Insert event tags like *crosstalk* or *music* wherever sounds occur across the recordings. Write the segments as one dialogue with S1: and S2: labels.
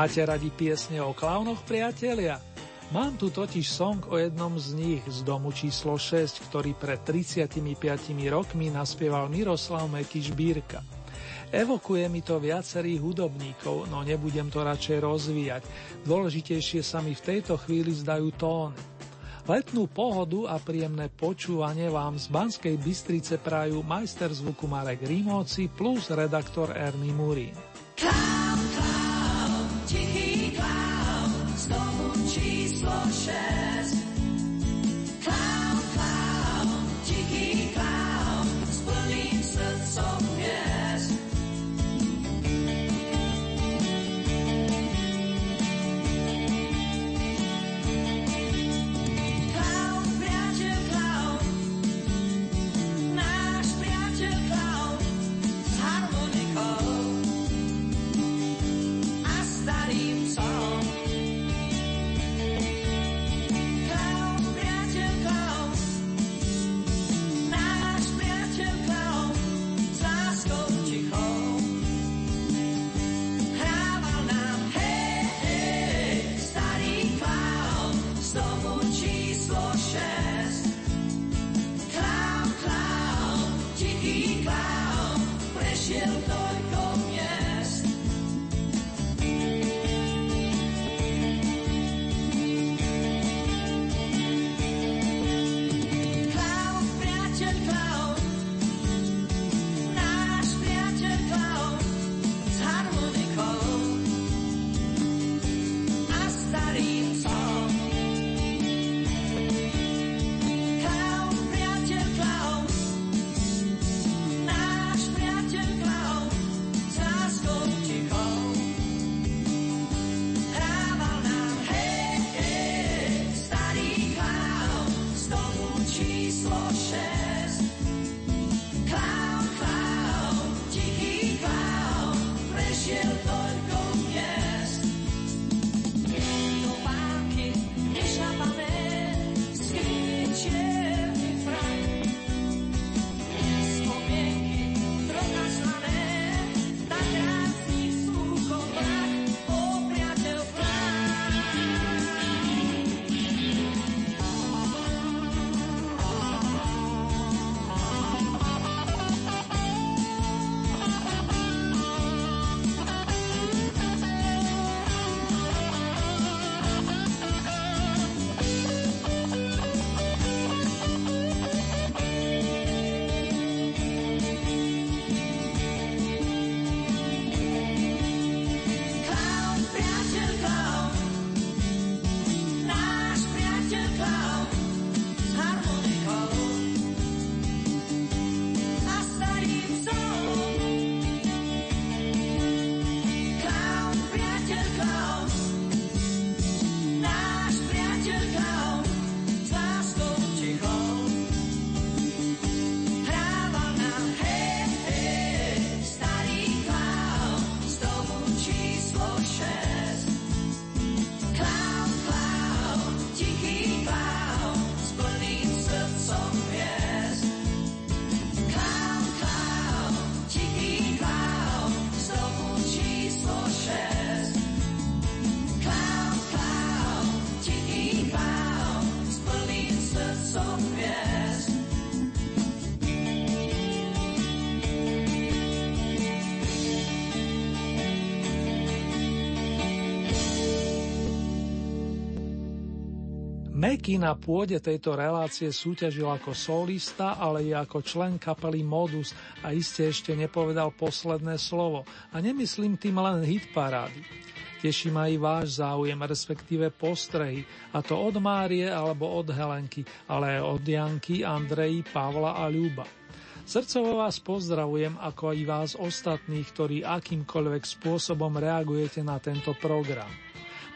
S1: Máte radi piesne o klaunoch, priatelia? Mám tu totiž song o jednom z nich z domu číslo 6, ktorý pred 35 rokmi naspieval Miroslav Mekyš Bírka. Evokuje mi to viacerých hudobníkov, no nebudem to radšej rozvíjať. Dôležitejšie sa mi v tejto chvíli zdajú tóny. Letnú pohodu a príjemné počúvanie vám z Banskej Bystrice prajú majster zvuku Marek Rimóci plus redaktor Ernie Murín. Meky na pôde tejto relácie súťažil ako solista, ale i ako člen kapely Modus a iste ešte nepovedal posledné slovo. A nemyslím tým len hit parády. Teší ma i váš záujem, respektíve postrehy, a to od Márie alebo od Helenky, ale aj od Janky, Andreji, Pavla a Ľuba.
S2: Srdcovo vás pozdravujem, ako i vás ostatných, ktorí akýmkoľvek spôsobom reagujete na tento program.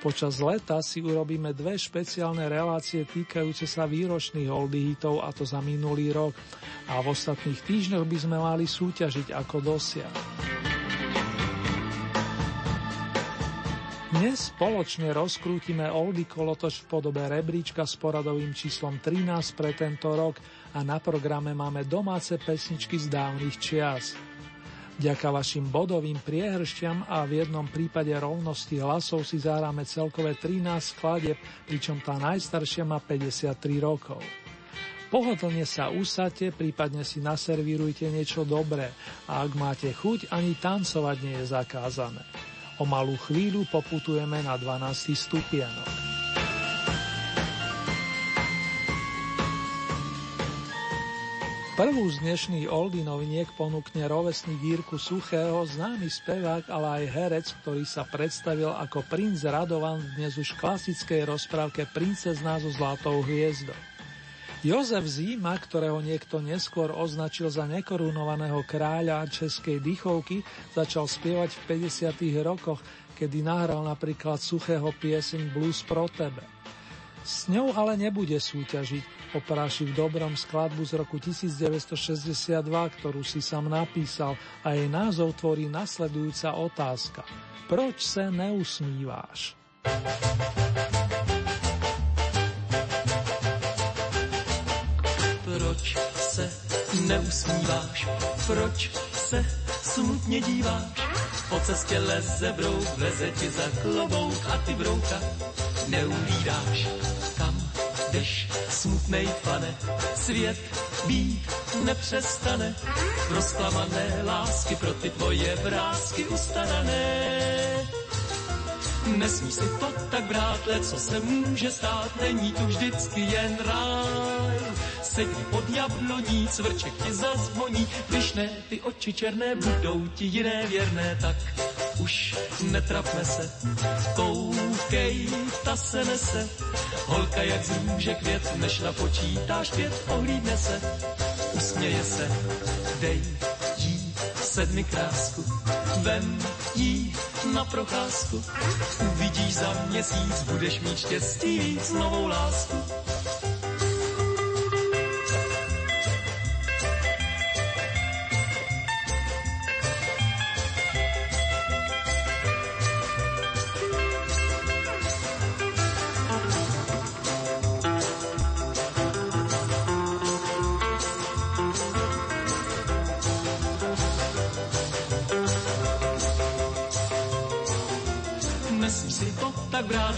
S2: Počas leta si urobíme dve špeciálne relácie týkajúce sa výročných oldy hitov, a to za minulý rok. A v ostatných týždňoch by sme mali súťažiť ako dosia. Dnes spoločne rozkrútime Oldy Kolotoč v podobe rebríčka s poradovým číslom 13 pre tento rok a na programe máme domáce pesničky z dávnych čias. Ďaka vašim bodovým priehršťam a v jednom prípade rovnosti hlasov si zahráme celkové 13 skladeb, pričom tá najstaršia má 53 rokov. Pohodlne sa usadte, prípadne si naservírujte niečo dobré a ak máte chuť, ani tancovať nie je zakázané. O malú chvíľu poputujeme na 12. stupienok. Prvú z dnešných Oldy noviniek ponúkne rovesník Jirku Suchého, známy spevák, ale aj herec, ktorý sa predstavil ako princ Radovan v dnes už klasickej rozprávke Princezná so zlatou hviezdou. Jozef Zíma, ktorého niekto neskôr označil za nekorunovaného kráľa českej dychovky, začal spievať v 50. rokoch, kedy nahral napríklad Suchého pieseň Blues pro tebe. S ňou ale nebude súťažiť, opráši v dobrom skladbu z roku 1962, ktorú si sám napísal a jej názov tvorí nasledujúca otázka. Proč se neusmíváš?
S3: Proč se neusmíváš? Proč se smutně díváš? Po cestě leze brouk, vleze ti za klobouk a ty brouka neuvídáš jdeš, smutnej pane, svět být nepřestane. Rozklamané lásky pro ty tvoje vrázky ustarané. Nesmí si to tak brát, co se může stát, není tu vždycky jen ráj. Sedí pod jabloní, cvrček ti zazvoní, když ne, ty oči černé budou ti jiné věrné, tak už netrapme se, koukej, ta se nese, holka jak z růže květ, než napočítáš pět, ohlídne se, usměje se, dej jí sedmi krásku, vem jí na procházku, uvidíš za měsíc, budeš mít štěstí s novou lásku.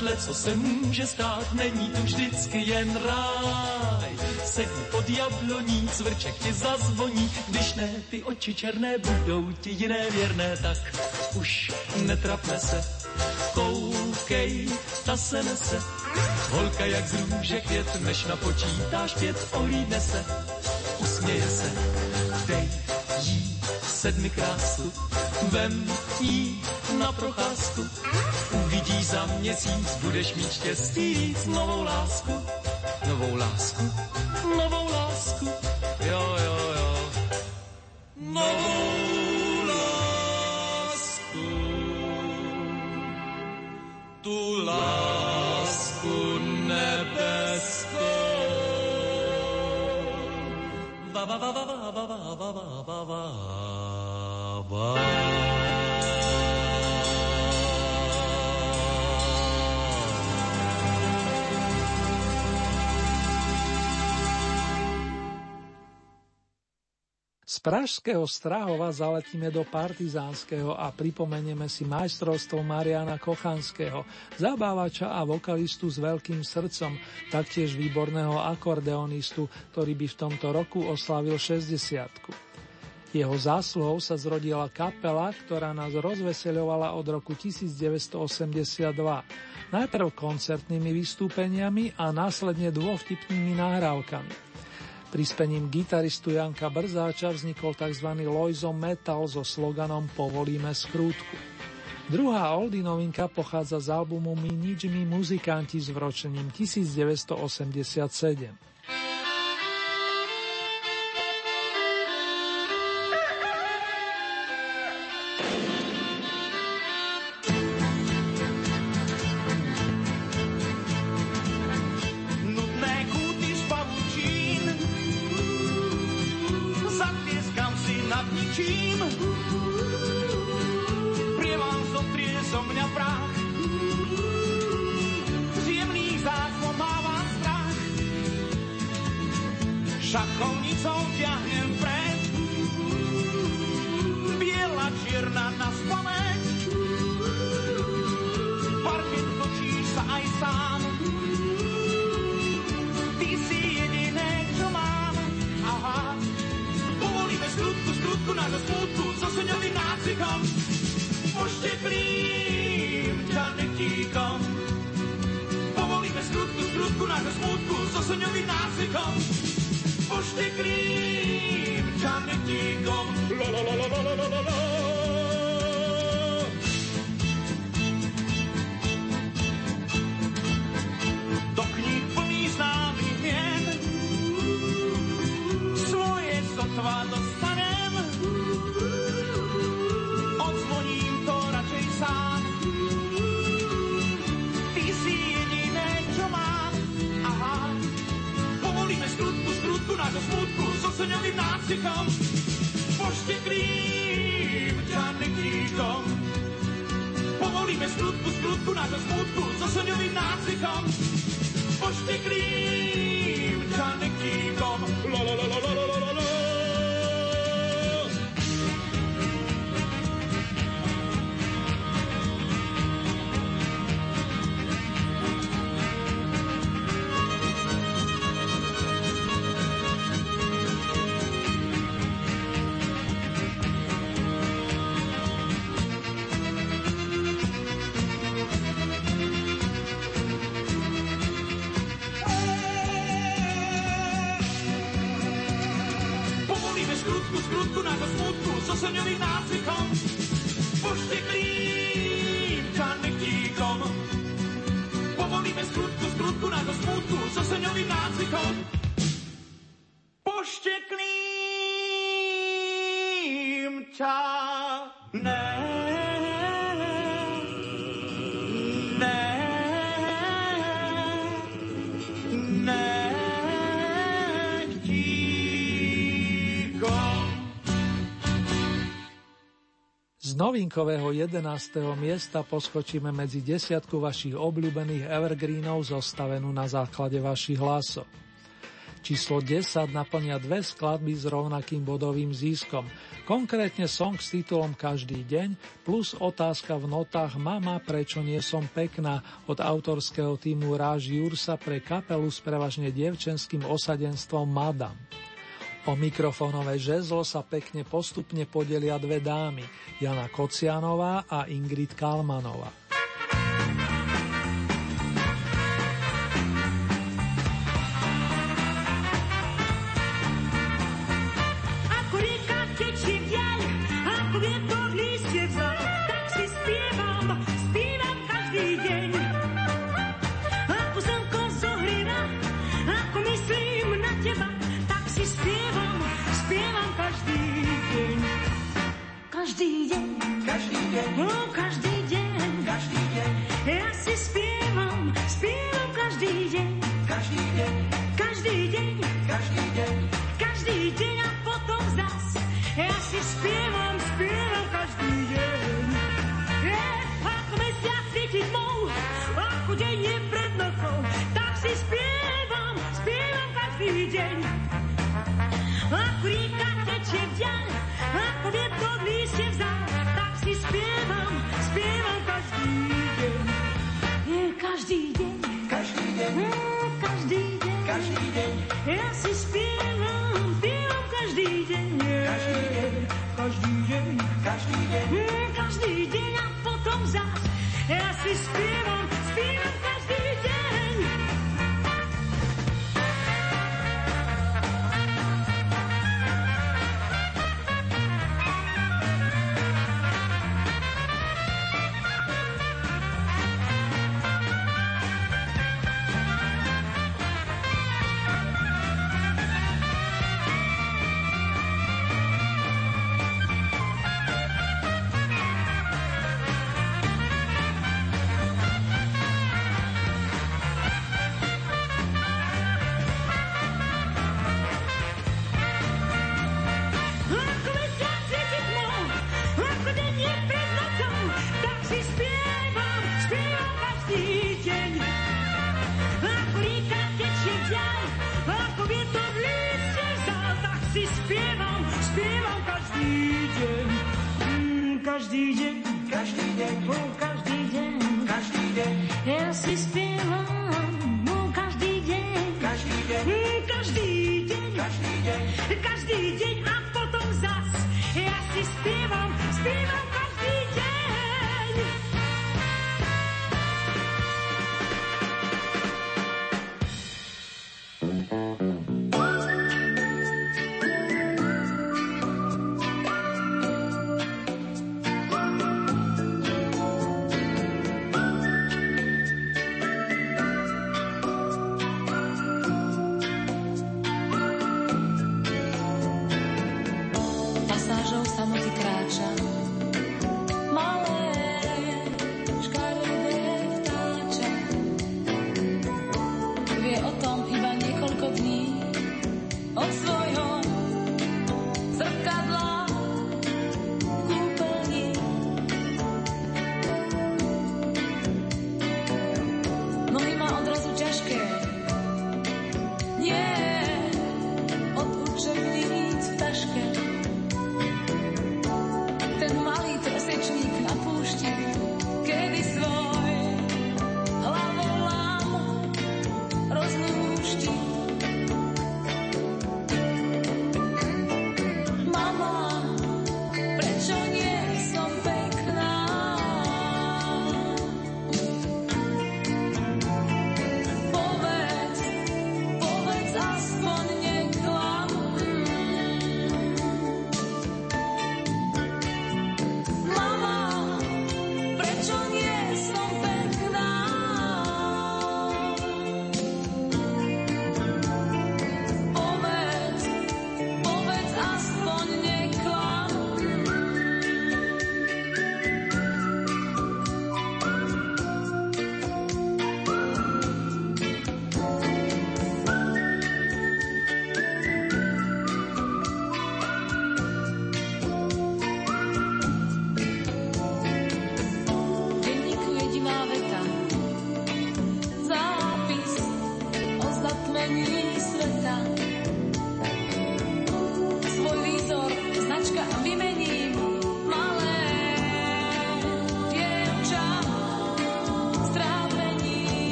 S3: Le co se může stát, není to vždycky jen ráj. Sedí pod jabloní, cvrček ti zazvoní, když ne, ty oči černé budou ti jiné věrné, tak už netrapne se. Koukej, ta se nese, holka jak z růže květ, než napočítáš pět, ohlídne se, usměje se, dej jí sedmi krásu, vem jí na procházku, za měsíc, budeš mít štěstí s novou lásku. Novou lásku, novou lásku, jo, jo, jo. Novou lásku, tu lásku nebeskou. Va, va, va, va, va, va, va, va, va, va, va,
S2: pražského Strahova zaletíme do Partizánskeho a pripomenieme si majstrovstvo Mariana Kochanského, zabávača a vokalistu s veľkým srdcom, taktiež výborného akordeonistu, ktorý by v tomto roku oslavil 60 Jeho zásluhou sa zrodila kapela, ktorá nás rozveseľovala od roku 1982. Najprv koncertnými vystúpeniami a následne dôvtipnými nahrávkami. Prispením gitaristu Janka Brzáča vznikol tzv. Loizo Metal so sloganom Povolíme skrútku. Druhá oldy novinka pochádza z albumu My nič my muzikanti s vročením 1987.
S4: novinkového 11. miesta poskočíme medzi desiatku vašich obľúbených evergreenov zostavenú na základe vašich hlasov. Číslo 10 naplňa dve skladby s rovnakým bodovým získom, konkrétne song s titulom Každý deň plus otázka v notách Mama, prečo nie som pekná od autorského týmu Ráž Jursa pre kapelu s prevažne dievčenským osadenstvom Madame. O mikrofónové žezlo sa pekne postupne podelia dve dámy, Jana Kocianová a Ingrid Kalmanová. každý deň,
S5: každý deň,
S4: no každý deň,
S5: každý deň.
S4: Ja si spievam, spievam každý deň,
S5: každý deň,
S4: každý deň,
S5: každý deň.
S4: Hm, každý deň a potom zás. Ja si spievam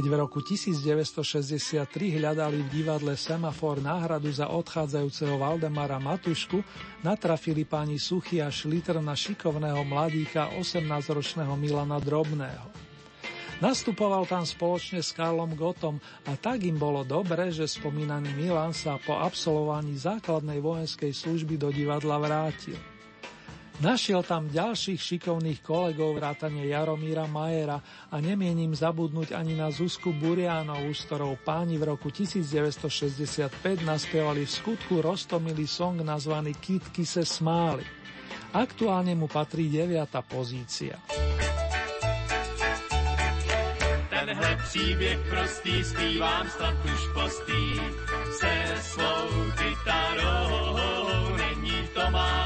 S2: Keď v roku 1963 hľadali v divadle Semafor náhradu za odchádzajúceho Valdemara Matušku, natrafili páni Suchy a Šliter na šikovného mladíka 18-ročného Milana Drobného. Nastupoval tam spoločne s Karlom Gotom a tak im bolo dobre, že spomínaný Milan sa po absolvovaní základnej vojenskej služby do divadla vrátil. Našiel tam ďalších šikovných kolegov vrátane Jaromíra Majera a nemienim zabudnúť ani na Zuzku Burianovú, s ktorou páni v roku 1965 naspievali v skutku roztomilý song nazvaný Kitky se smáli. Aktuálne mu patrí deviata pozícia.
S6: Tenhle příběh prostý zpívám snad už postý se svou kytarou. Není to má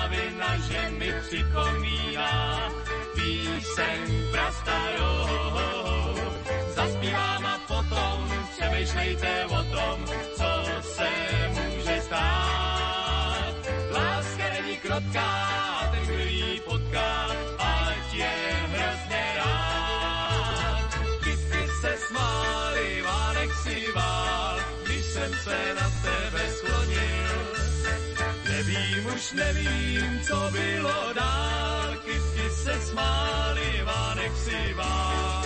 S6: připomíná píseň prastarou. Zaspívám a potom přemýšlejte o tom, co se může stát. Láska není krotká, už nevím, co bylo dál, kytky se smály, Vánek si vál.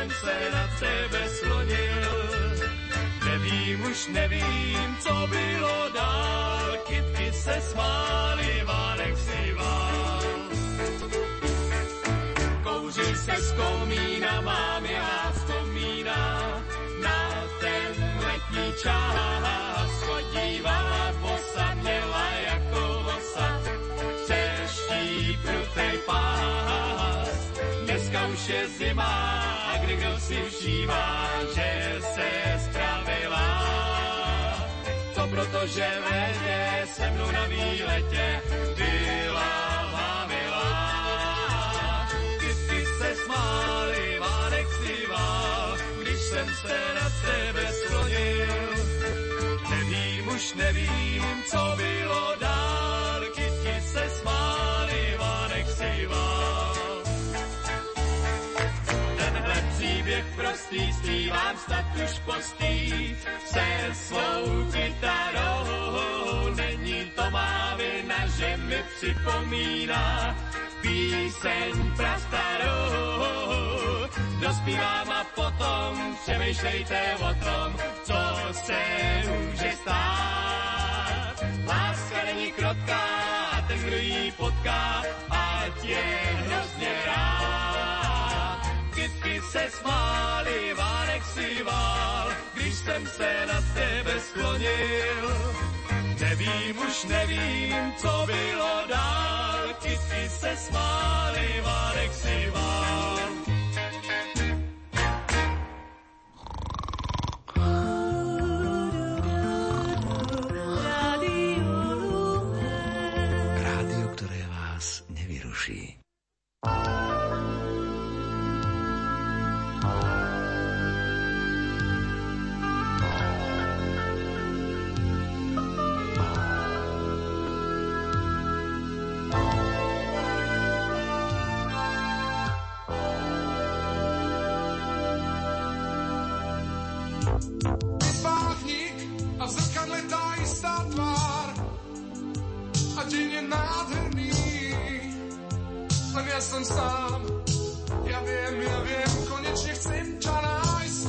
S6: Jsem se na tebe slonil. Nevím, už nevím, co bylo dál, kytky se smály, Vánek si vál. Kouří se z komína, mám já vzpomíná na ten letní čas. Dneska už je zima, a kdy kdo si všímá, že se spravila. To proto, že v létě se mnou na výletě byla milá. Kytky se smály, Vánek si vál, když jsem se na tebe sklonil. Nevím, už nevím, co bylo dál, kytky se smály, prostý zpívám snad už postý se svou kytarou. Není to má vina, že mi připomíná píseň prastarou. Dospívám a potom přemýšlejte o tom, co se může stát. Láska není krotká, ten, kdo ji potká, ať je hrozně rád. Se smály, Vánek si vál, když jsem se na tebe sklonil. Nevím, už nevím, co bylo dál, kytky se smály, Vánek si vál.
S7: Ja som sám. Ja viem, ja viem, konečne chcem ťa nájsť.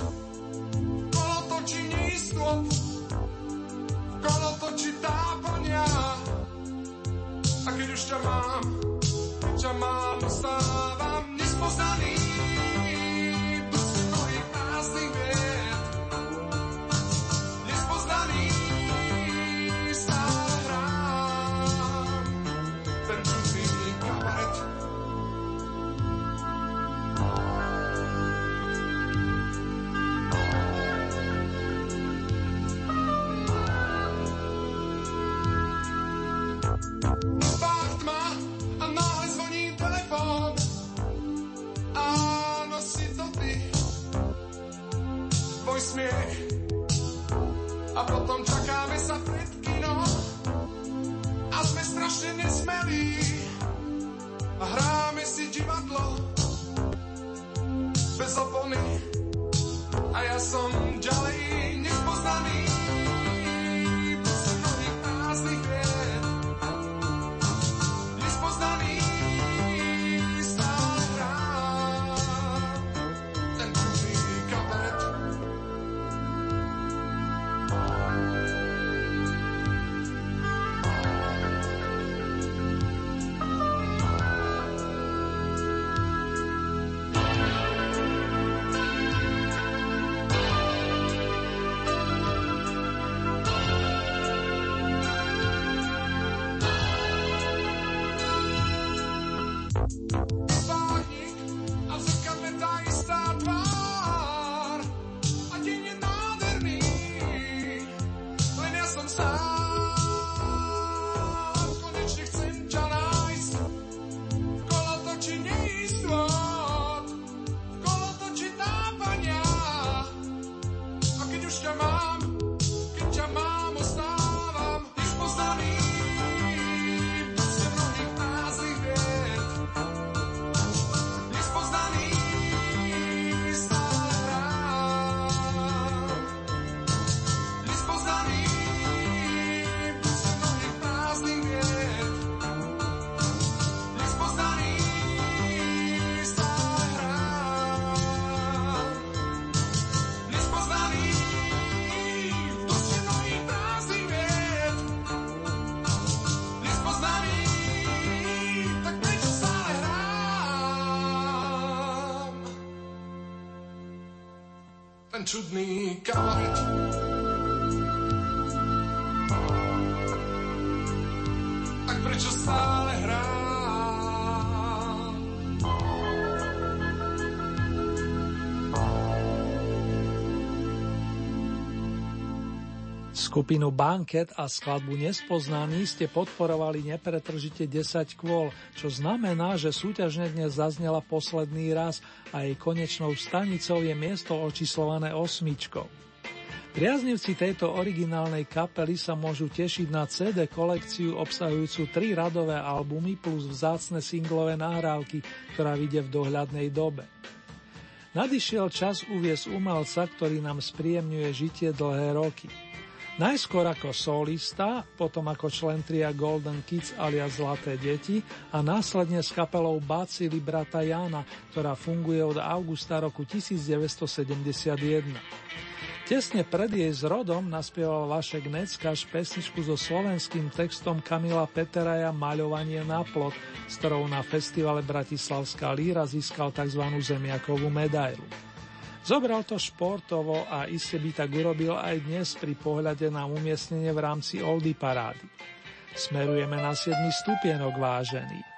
S7: Kolo točí neistot, kolo točí tápania. A keď už ťa mám, keď ťa mám, stávam čudný kabaret.
S2: Skupinu Banket a skladbu Nespoznaný ste podporovali nepretržite 10 kôl, čo znamená, že súťažne dnes zaznela posledný raz a jej konečnou stanicou je miesto očíslované osmičkou. Priaznivci tejto originálnej kapely sa môžu tešiť na CD kolekciu obsahujúcu tri radové albumy plus vzácne singlové nahrávky, ktorá vyjde v dohľadnej dobe. Nadišiel čas uviesť umelca, ktorý nám spríjemňuje žitie dlhé roky. Najskôr ako solista, potom ako člen tria Golden Kids alias Zlaté deti a následne s kapelou Bacili brata Jana, ktorá funguje od augusta roku 1971. Tesne pred jej zrodom naspieval Vašek Neckaš pesničku so slovenským textom Kamila Peteraja Maľovanie na plot, s ktorou na festivale Bratislavská líra získal tzv. zemiakovú medailu. Zobral to športovo a iste by tak urobil aj dnes pri pohľade na umiestnenie v rámci Oldy parády. Smerujeme na 7 stupienok vážený.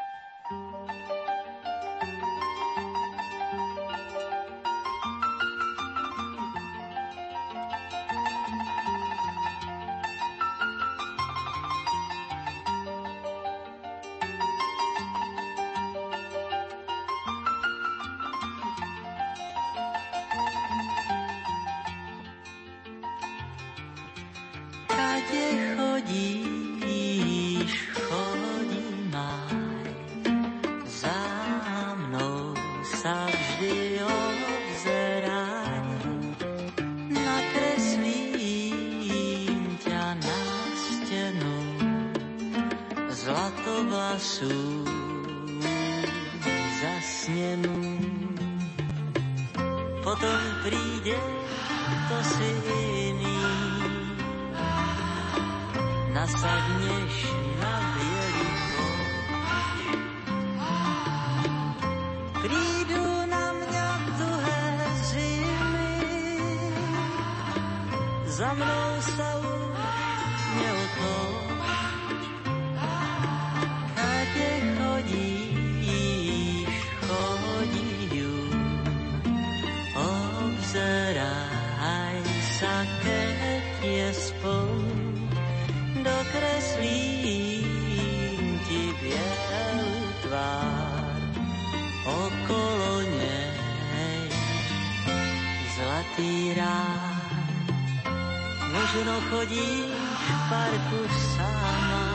S8: Chodí v parku sama.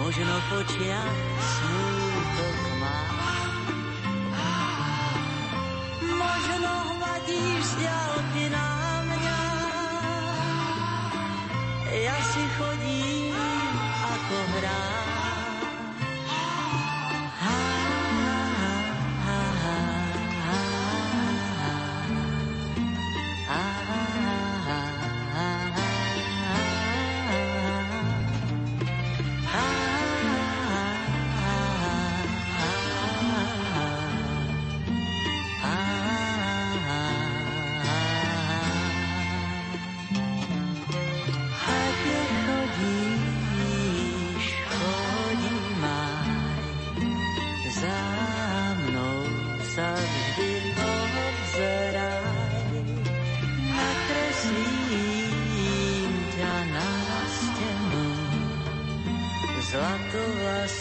S8: Možno počiat smútok má. Možno hladíš z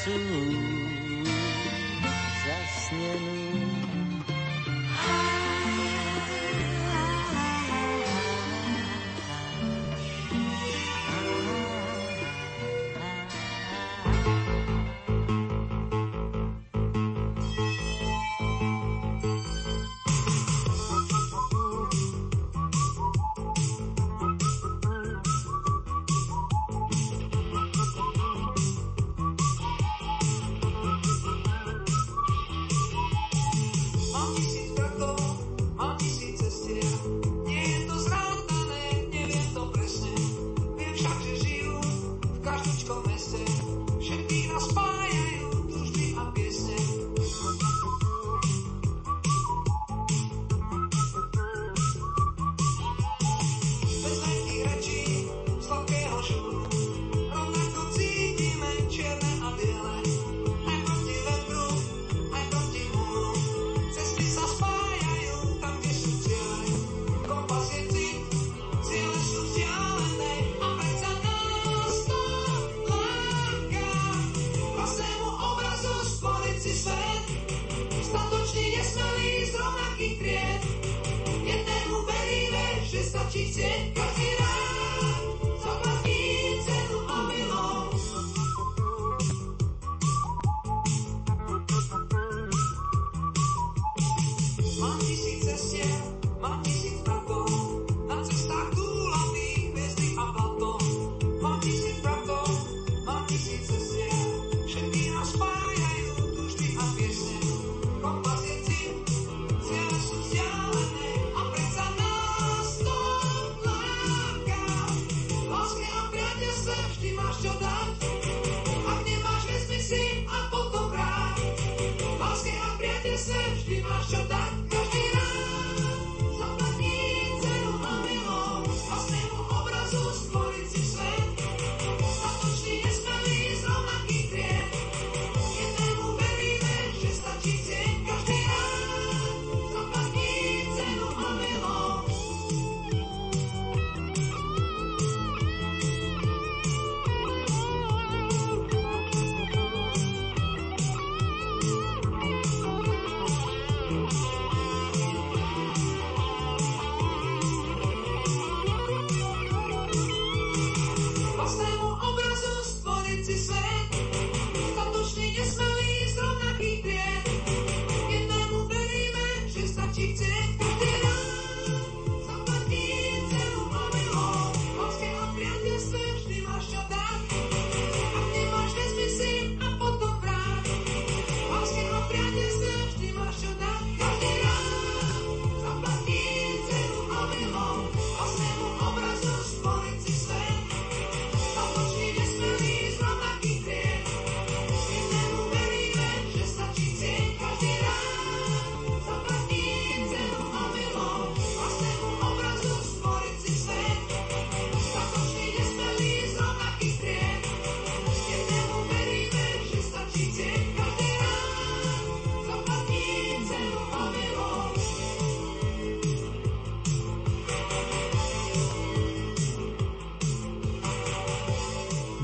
S8: Rasul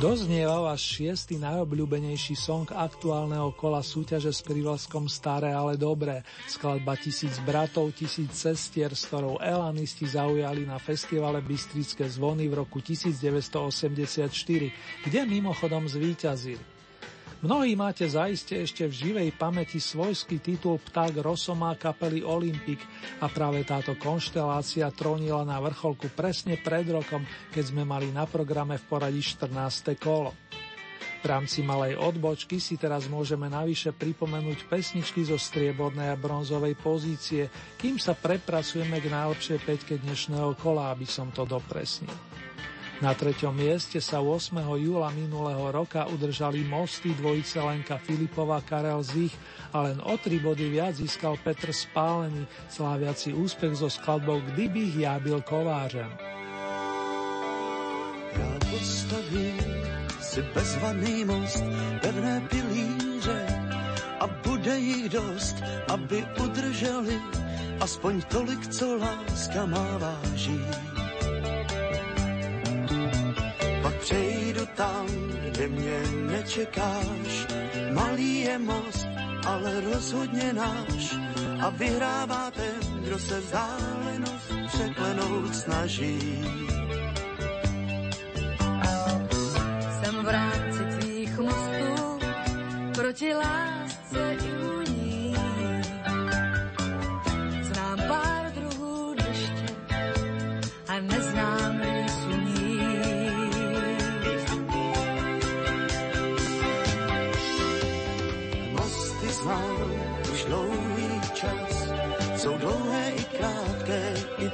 S2: Doznieva vás šiestý najobľúbenejší song aktuálneho kola súťaže s prívlaskom Staré, ale dobré. Skladba Tisíc bratov, tisíc cestier, s ktorou Elanisti zaujali na festivale Bystrické zvony v roku 1984, kde mimochodom zvíťazili. Mnohí máte zaiste ešte v živej pamäti svojský titul Pták Rosomá kapely Olympic a práve táto konštelácia trónila na vrcholku presne pred rokom, keď sme mali na programe v poradí 14. kolo. V rámci malej odbočky si teraz môžeme navyše pripomenúť pesničky zo striebornej a bronzovej pozície, kým sa prepracujeme k najlepšej peťke dnešného kola, aby som to dopresnil. Na treťom mieste sa 8. júla minulého roka udržali mosty dvojice Lenka Filipova Karel Zich a len o tri body viac získal Petr Spálený, sláviaci úspech so skladbou Kdybych ja byl kovářem.
S9: Já postavím si bezvadný most, pevné pilíře a bude jich dost, aby udrželi aspoň tolik, co láska má váží přejdu tam, kde mě nečekáš. Malý je most, ale rozhodně náš. A vyhrává ten, kdo se vzdálenost překlenout snaží.
S10: Jsem v rámci tvých mostů proti lásce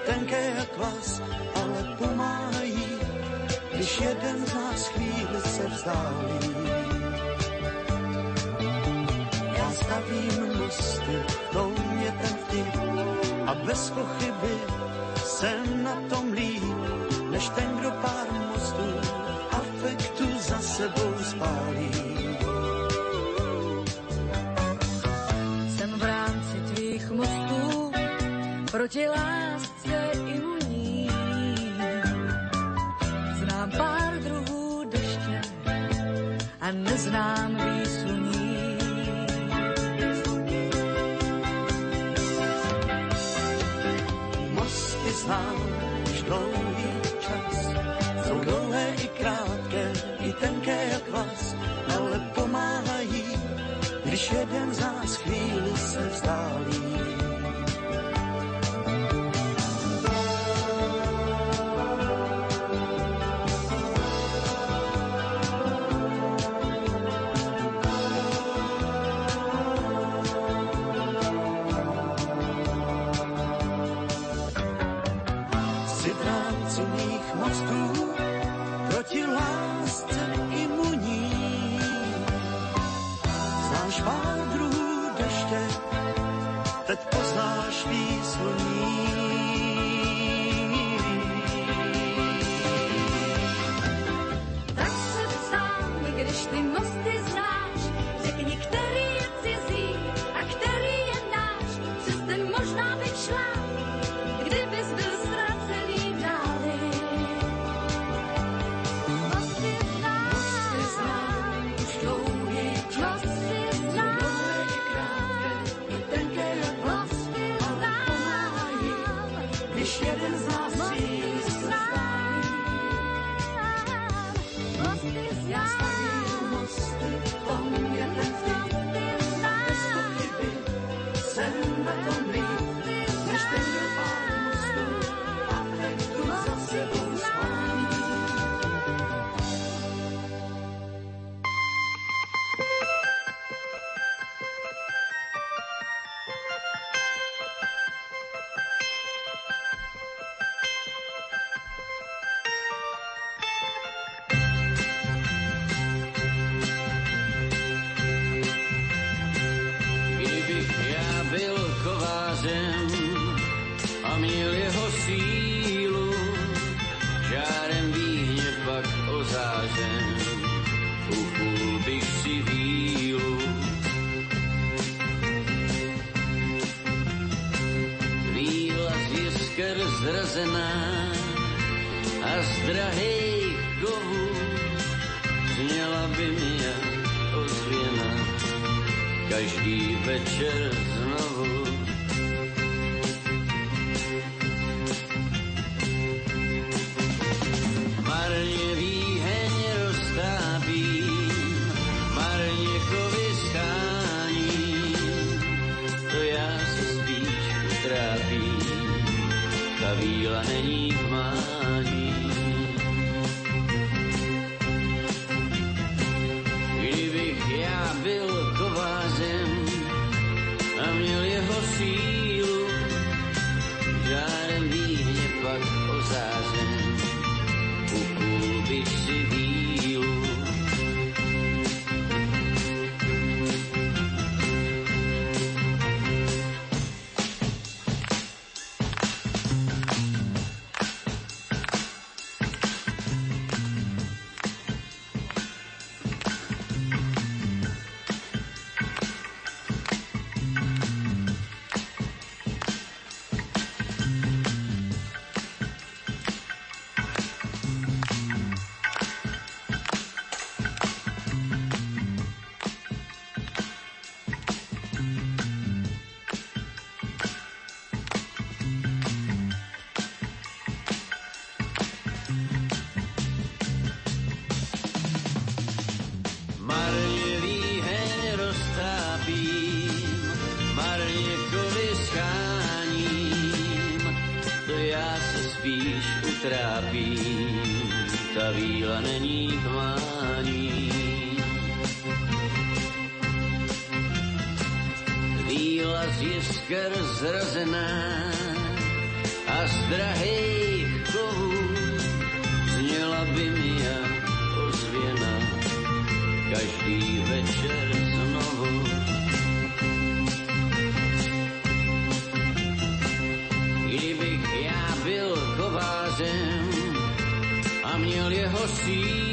S9: tenké jak vás, ale pomáhají, když jeden z nás chvíli se vzdálí. Já stavím mosty, to mě ten vtip a bez pochyby jsem na tom líp, než ten, kdo pár mostů afektu za sebou spálí.
S10: proti lásce a neznám výsuní.
S9: Mosty znám už dlouhý čas, jsou dlouhé i krátké, i tenké jak vás, ale pomáhají, když jeden z nás chvíli se vzdálí.
S11: trápí, ta víla není hmání. Víla z skrz zrazená a z drahých kovů zněla by mi a ozvěna každý večer.
S12: see.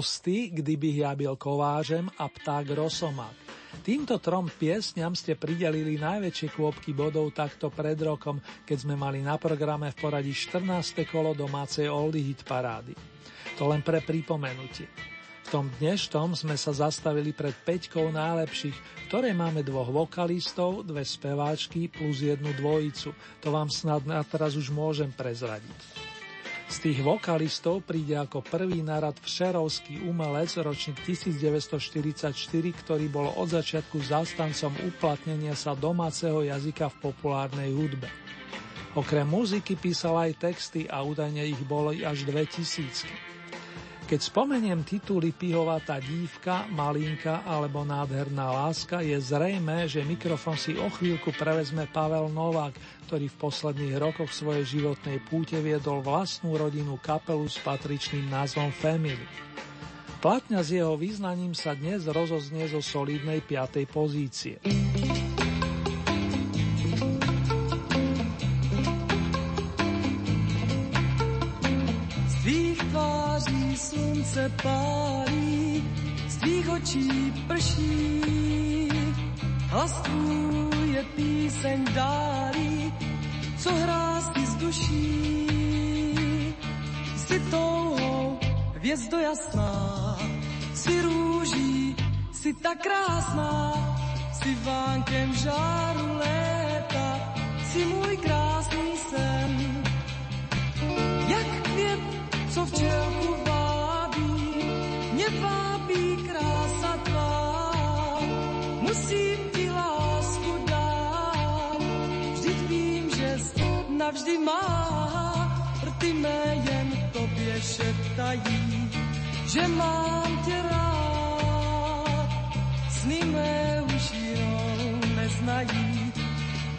S2: Mosty, kdybych ja kovážem a pták Rosomák. Týmto trom piesňam ste pridelili najväčšie kôpky bodov takto pred rokom, keď sme mali na programe v poradí 14. kolo domácej Oldie Hit parády. To len pre pripomenutie. V tom dnešnom sme sa zastavili pred peťkou najlepších, ktoré máme dvoch vokalistov, dve speváčky plus jednu dvojicu. To vám snad na teraz už môžem prezradiť. Z tých vokalistov príde ako prvý narad všerovský umelec ročník 1944, ktorý bol od začiatku zástancom uplatnenia sa domáceho jazyka v populárnej hudbe. Okrem muziky písal aj texty a údajne ich bolo až 2000. Keď spomeniem tituly Pihovatá dívka, Malinka alebo Nádherná láska, je zrejme, že mikrofon si o chvíľku prevezme Pavel Novák, ktorý v posledných rokoch svojej životnej púte viedol vlastnú rodinnú kapelu s patričným názvom Family. Platňa s jeho význaním sa dnes rozoznie zo solidnej 5. pozície.
S13: slunce pálí, z tvých očí prší. Hlas tvůj je píseň dálí, co hrá si z duší. Jsi touhou, hvězdo jasná, si růží, si tak krásná, si vánkem žáru léta, si můj krásný sen. Jak květ, co včelku vábí krása tvá, musím navždy má, rty mé jen tobě šeptají, že mám tě rád. Sny mé už jinou neznají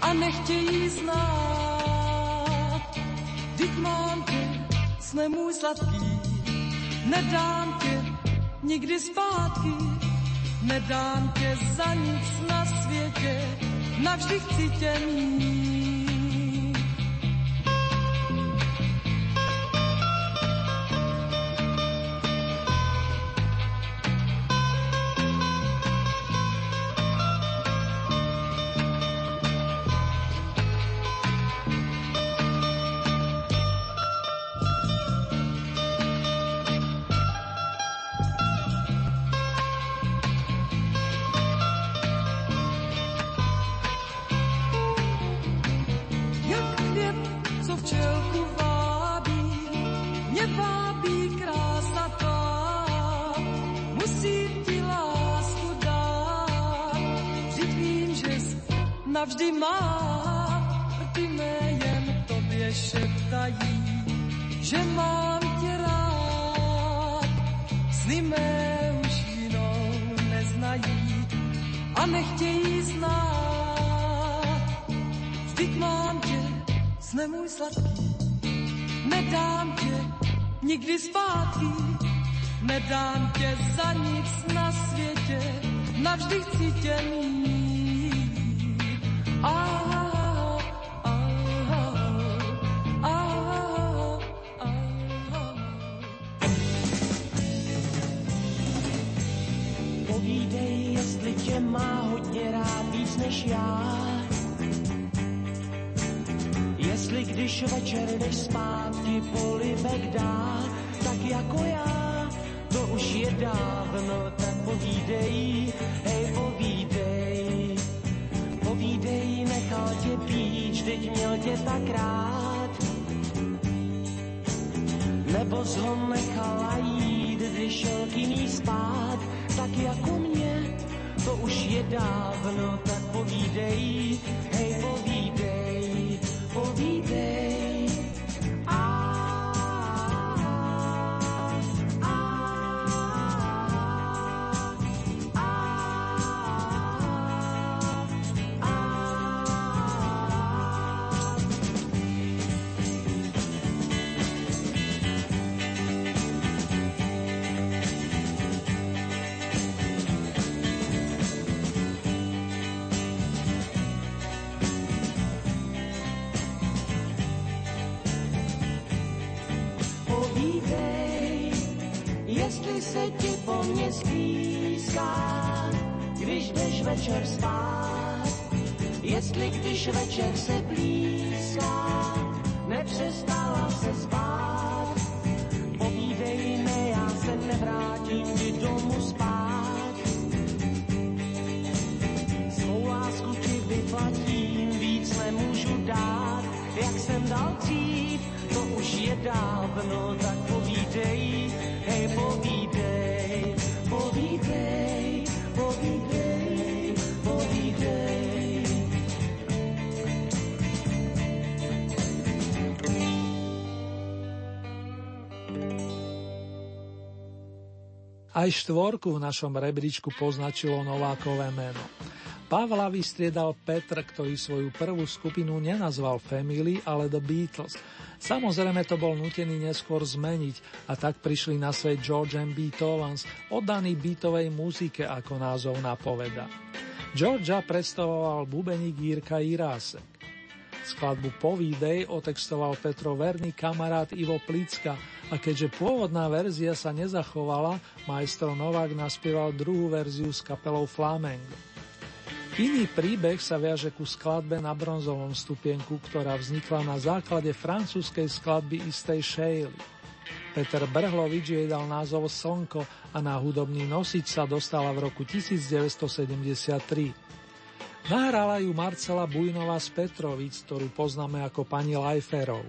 S13: a nechtějí znát. Vždyť mám tě, sne můj sladký, nedám tě nikdy zpátky. Nedám tě za nic na světě, navždy chci tě mít.
S1: Dávno, tak povídej, hej povídej, se ti po mně stýská, když jdeš večer spát, jestli když večer se blízká, nepřestala se spát. Povídej, ne, já se nevrátím ti domů spát. Svou lásku ti vyplatím, víc nemůžu dát, jak jsem dal dřív, to už je dávno, tak povídej, hej, povídej,
S2: Aj štvorku v našom rebríčku poznačilo Novákové meno. Pavla vystriedal Petr, ktorý svoju prvú skupinu nenazval Family, ale The Beatles. Samozrejme to bol nutený neskôr zmeniť a tak prišli na svet George and Beethovens, oddaný beatovej muzike, ako názov napoveda. Georgia predstavoval bubeník Jirka Irásek. Skladbu Povídej otextoval Petro verný kamarát Ivo Plicka a keďže pôvodná verzia sa nezachovala, majstro Novák naspieval druhú verziu s kapelou Flamengo. Iný príbeh sa viaže ku skladbe na bronzovom stupienku, ktorá vznikla na základe francúzskej skladby istej Shaley. Peter Brhlovič jej dal názov Slnko a na hudobný nosič sa dostala v roku 1973. Nahrala ju Marcela Bujnová z Petrovic, ktorú poznáme ako pani Lajferov.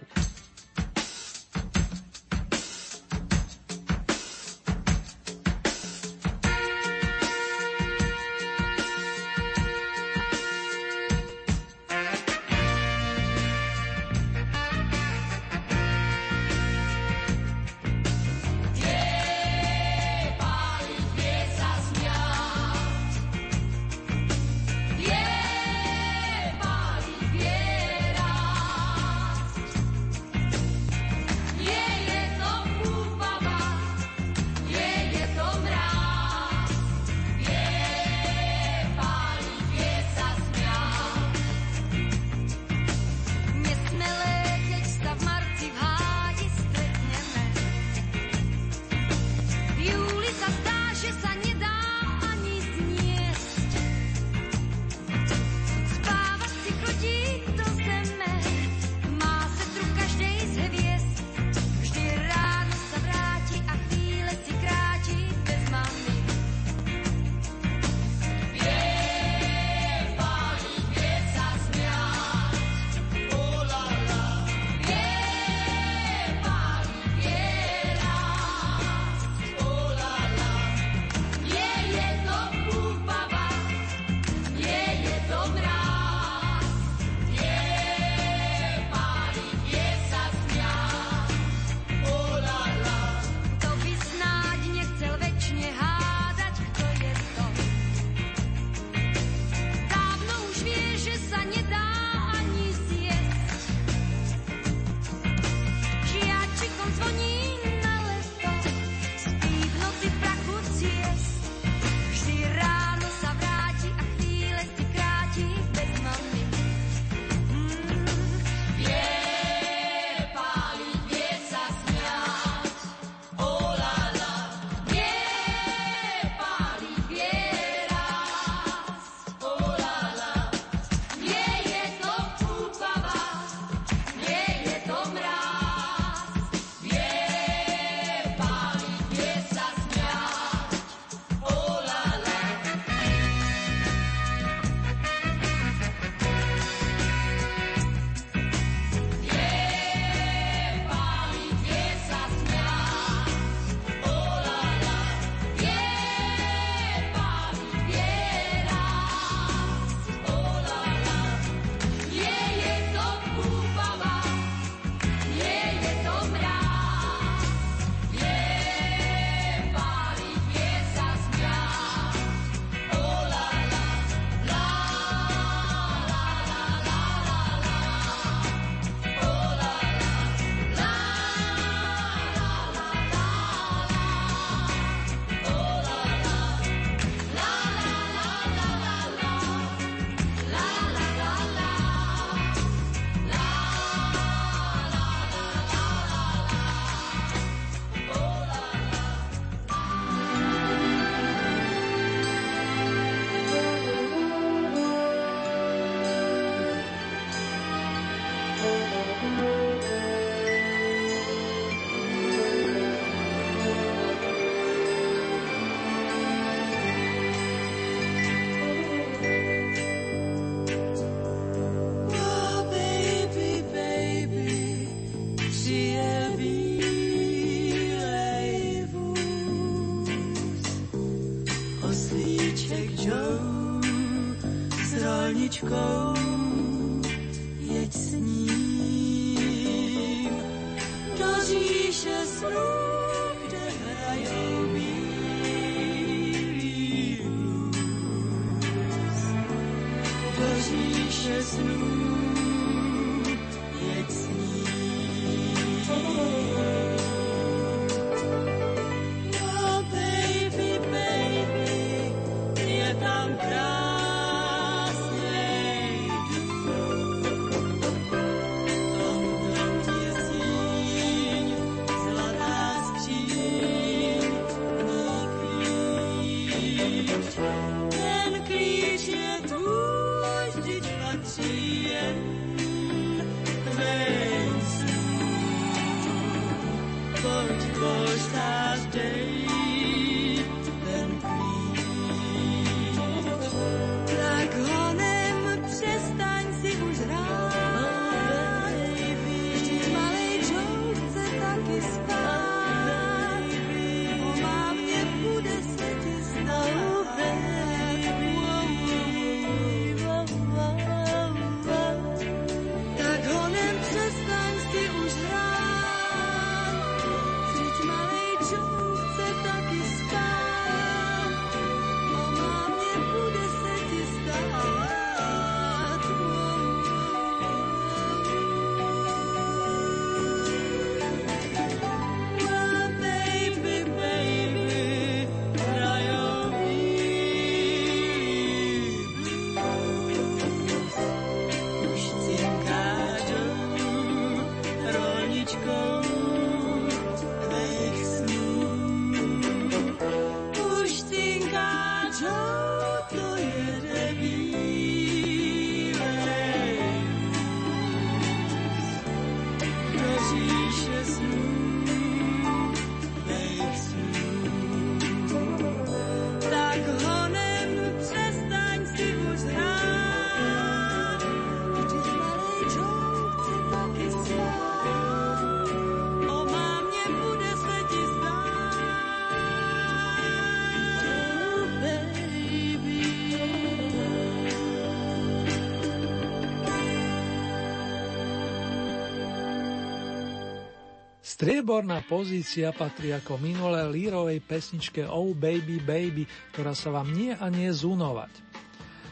S2: Strieborná pozícia patrí ako minulé lírovej pesničke Oh Baby Baby, ktorá sa vám nie a nie zúnovať.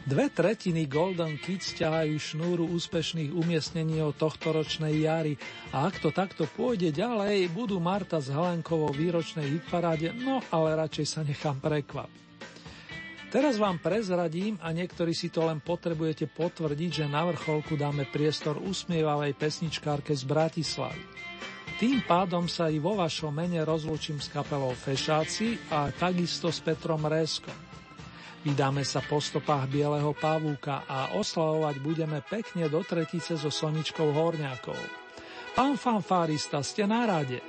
S2: Dve tretiny Golden Kids ťahajú šnúru úspešných umiestnení o tohtoročnej jary a ak to takto pôjde ďalej, budú Marta s Helenkovou výročnej hitparáde, no ale radšej sa nechám prekvapiť. Teraz vám prezradím a niektorí si to len potrebujete potvrdiť, že na vrcholku dáme priestor usmievavej pesničkárke z Bratislavy. Tým pádom sa i vo vašom mene rozlúčim s kapelou Fešáci a takisto s Petrom Réskom. Vydáme sa po stopách Bieleho pavúka a oslavovať budeme pekne do tretice so Soničkou Horňákou. Pán fanfárista, ste na rade.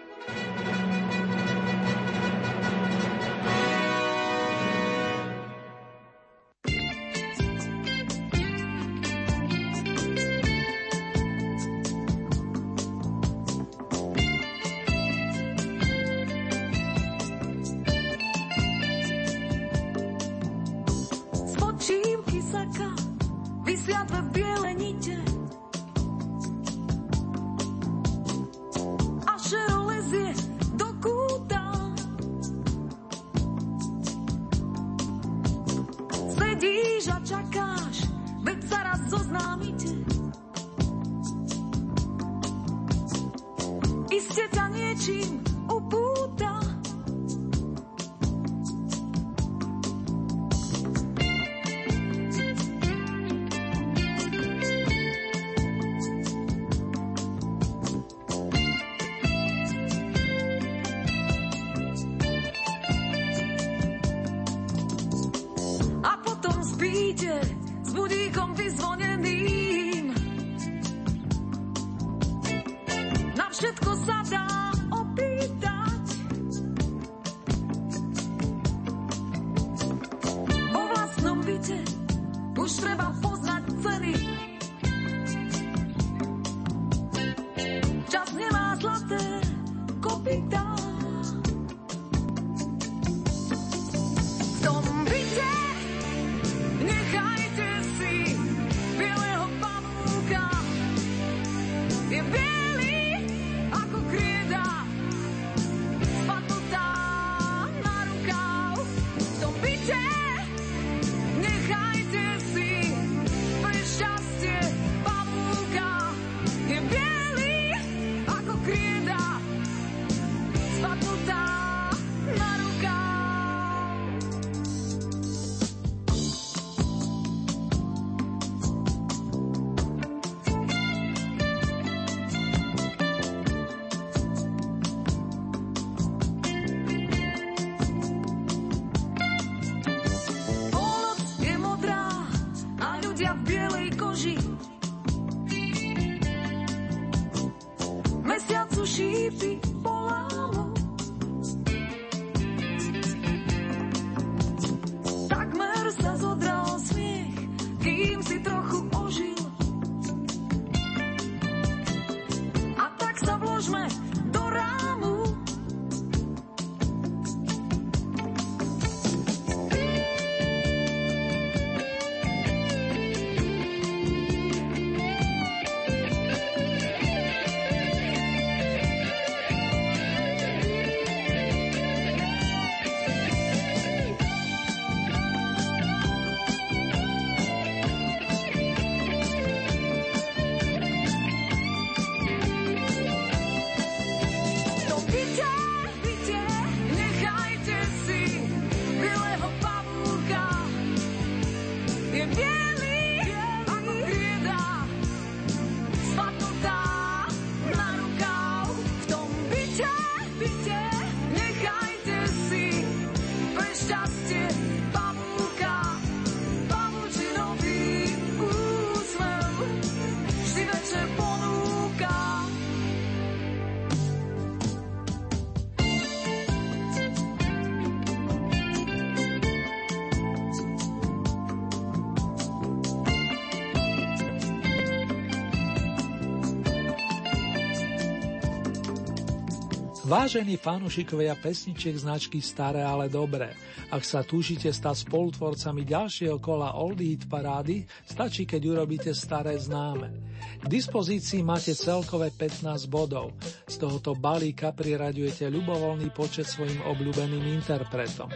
S2: Vážení fanúšikovia pesničiek značky Staré, ale dobré. Ak sa túžite stať spolutvorcami ďalšieho kola Oldie Hit parády, stačí, keď urobíte staré známe. K dispozícii máte celkové 15 bodov. Z tohoto balíka priraďujete ľubovoľný počet svojim obľúbeným interpretom.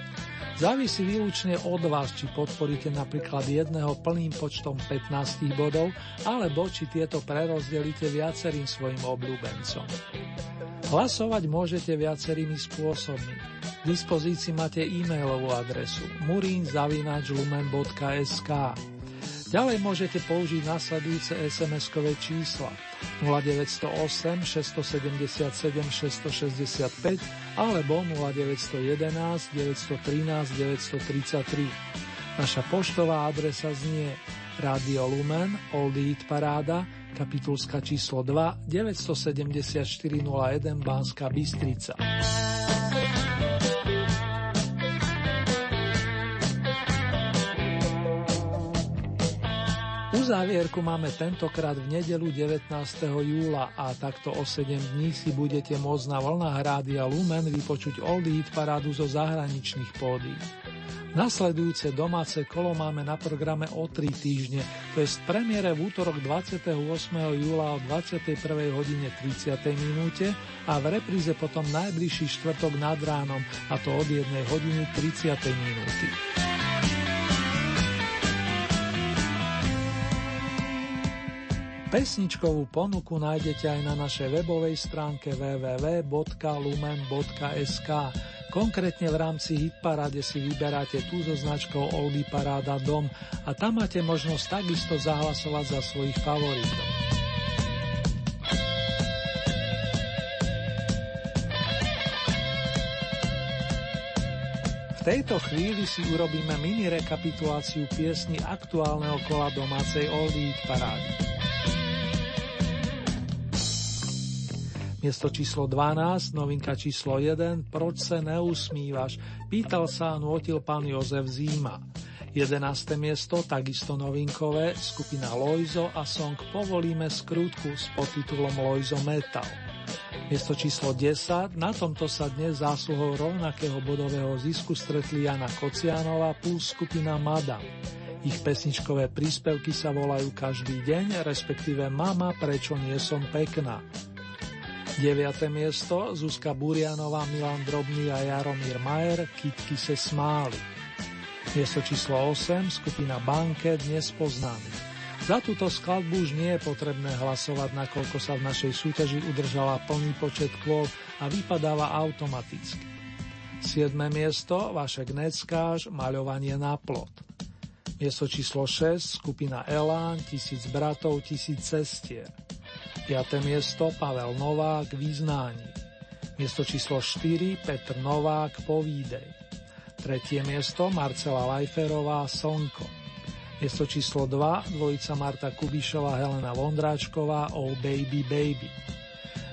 S2: Závisí výlučne od vás, či podporíte napríklad jedného plným počtom 15 bodov, alebo či tieto prerozdelíte viacerým svojim obľúbencom. Hlasovať môžete viacerými spôsobmi. V dispozícii máte e-mailovú adresu murinzavinačlumen.sk Ďalej môžete použiť nasledujúce SMS-kové čísla 0908 677 665 alebo 0911 913 933. Naša poštová adresa znie Radio Lumen, Old Eat Paráda, kapitulska číslo 2, 97401 Banská Bystrica. Uzávierku máme tentokrát v nedelu 19. júla a takto o 7 dní si budete môcť na vlnách Rádia Lumen vypočuť Old Eat parádu zo zahraničných pódií. Nasledujúce domáce kolo máme na programe o 3 týždne, to je premiére v útorok 28. júla o 21. hodine 30. minúte a v repríze potom najbližší štvrtok nad ránom, a to od 1 hodiny 30. minúty. Pesničkovú ponuku nájdete aj na našej webovej stránke www.lumen.sk Konkrétne v rámci Hitparáde si vyberáte tú so značkou Oldie Paráda Dom a tam máte možnosť takisto zahlasovať za svojich favoritov. V tejto chvíli si urobíme mini rekapituláciu piesni aktuálneho kola domácej Oldie Parády. Miesto číslo 12, novinka číslo 1, Proč se neusmívaš? Pýtal sa a nôtil pán Jozef Zíma. 11. miesto, takisto novinkové, skupina Loizo a song Povolíme skrutku s podtitulom Loizo Metal. Miesto číslo 10, na tomto sa dnes zásluhou rovnakého bodového zisku stretli Jana Kocianova plus skupina Madam. Ich pesničkové príspevky sa volajú každý deň, respektíve Mama, prečo nie som pekná. 9. miesto Zuzka Burianová, Milan Drobný a Jaromír Majer Kytky se smáli. Miesto číslo 8 skupina Banke Dnes poznámy. Za túto skladbu už nie je potrebné hlasovať, nakoľko sa v našej súťaži udržala plný počet kvôl a vypadáva automaticky. 7. miesto Vašek Neckáš Maľovanie na plot. Miesto číslo 6 skupina Elán Tisíc bratov, tisíc cestier. 5. miesto Pavel Novák Význání. Miesto číslo 4 Petr Novák Povídej. Tretie miesto Marcela Lajferová Slnko. Miesto číslo 2 dvojica Marta Kubišová Helena Vondráčková Oh Baby Baby.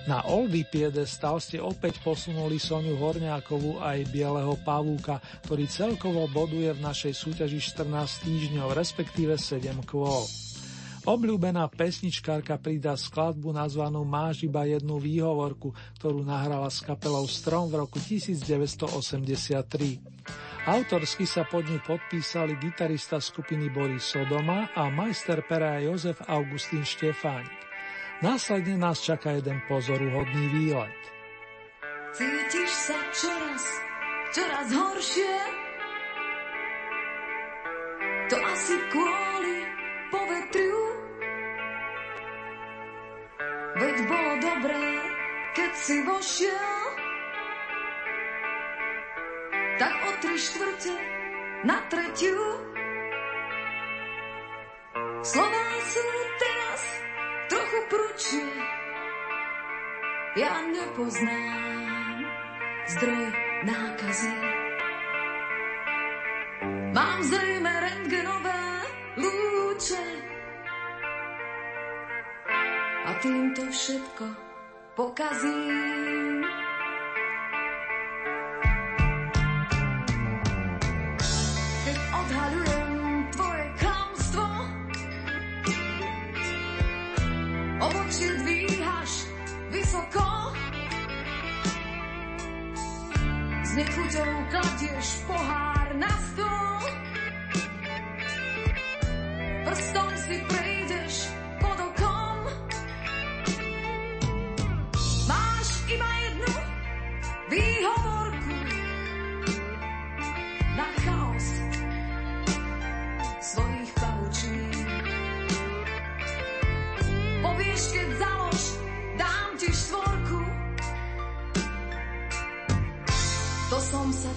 S2: Na Oldy piedestal ste opäť posunuli Soniu Horňákovú aj Bieleho pavúka, ktorý celkovo boduje v našej súťaži 14 týždňov, respektíve 7 kôl. Obľúbená pesničkárka pridá skladbu nazvanú Máš iba jednu výhovorku, ktorú nahrala s kapelou Strom v roku 1983. Autorsky sa pod ňu podpísali gitarista skupiny Boris Sodoma a majster pera Jozef Augustín Štefánik. Následne nás čaká jeden pozoruhodný výlet.
S10: Cítiš sa čoraz, čoraz horšie? To asi kvôli keď si vošiel, tak o tri štvrte na tretiu. Slová sú teraz trochu prúčie, ja nepoznám zdroj nákazy. Mám zrejme rentgenové lúče, a týmto všetko pokazím. Keď odhalujem tvoje klamstvo, obočie dvíhaš vysoko, nechuťou kladieš pohár na stôl. Prstom si prejdeš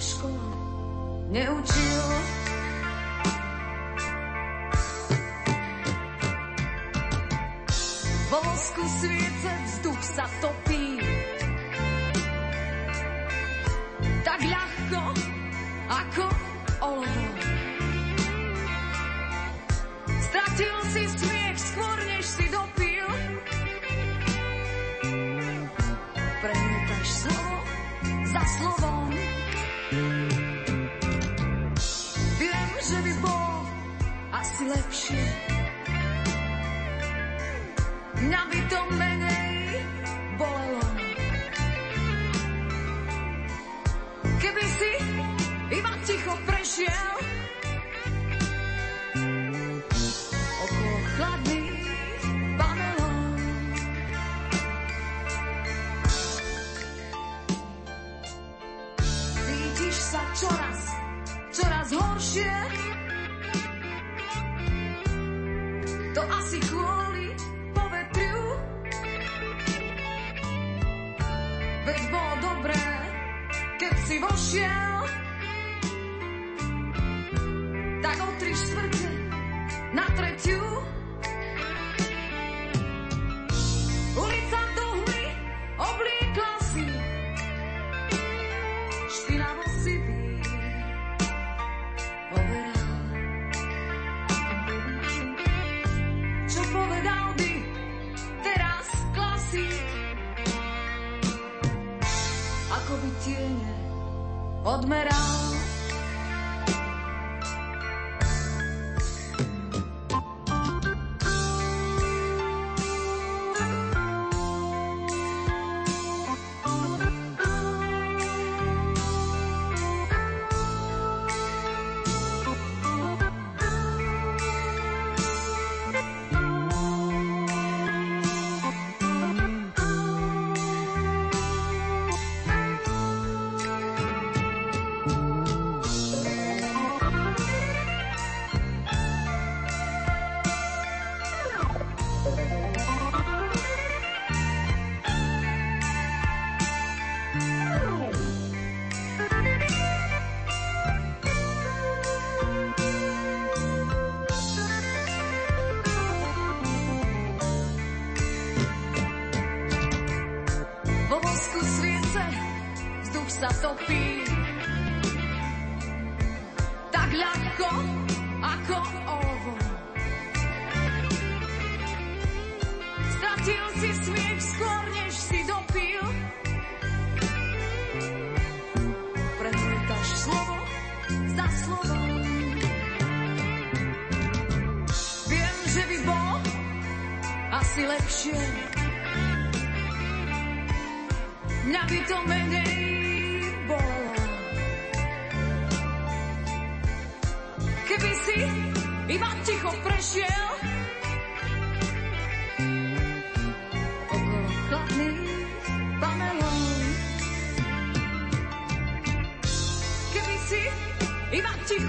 S10: škole neučil. Vo vosku sviece vzduch sa topí. Tak ľahko, ako olovo. Stratil si smiech skôr, než si dopil. Premietaš slovo za slovom. Asi lepšie. Mňa by to menej bolelo. Keby si iba ticho prešiel okolo chladných panelov. Cítiš sa čoraz, čoraz horšie. Asi kvôli povetriu. Veď bolo dobré, keď si vošiel.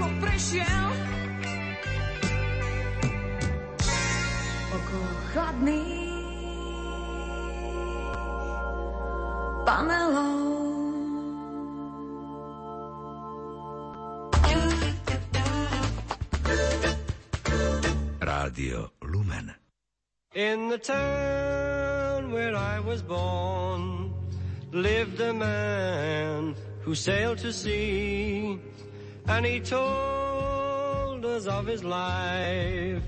S10: Iba ticho prešiel okolo chladných panelov.
S14: Rádio Lumen.
S15: In the town where I was born lived a man who sailed to sea and he told us of his life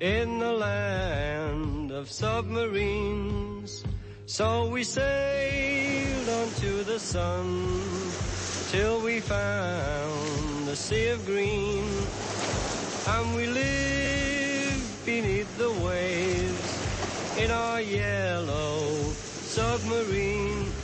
S15: in the land of submarines. So we sailed onto the sun till we found the sea of green and we lived beneath the waves in our yellow submarine.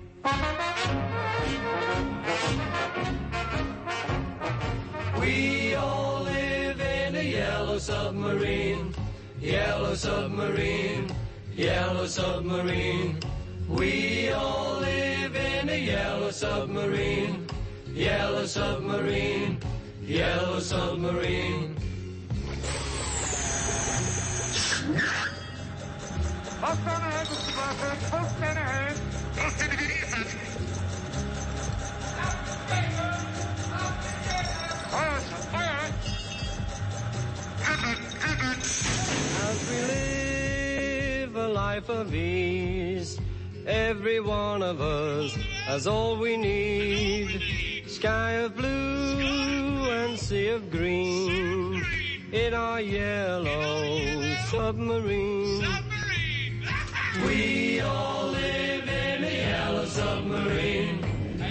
S15: We all live in a yellow submarine, yellow submarine, yellow submarine. We all live in a yellow submarine, yellow submarine, yellow submarine.
S16: As we live a life of ease, every one of us has all we need. Sky of blue and sea of green in our yellow submarine. *laughs*
S15: We all live in a yellow submarine,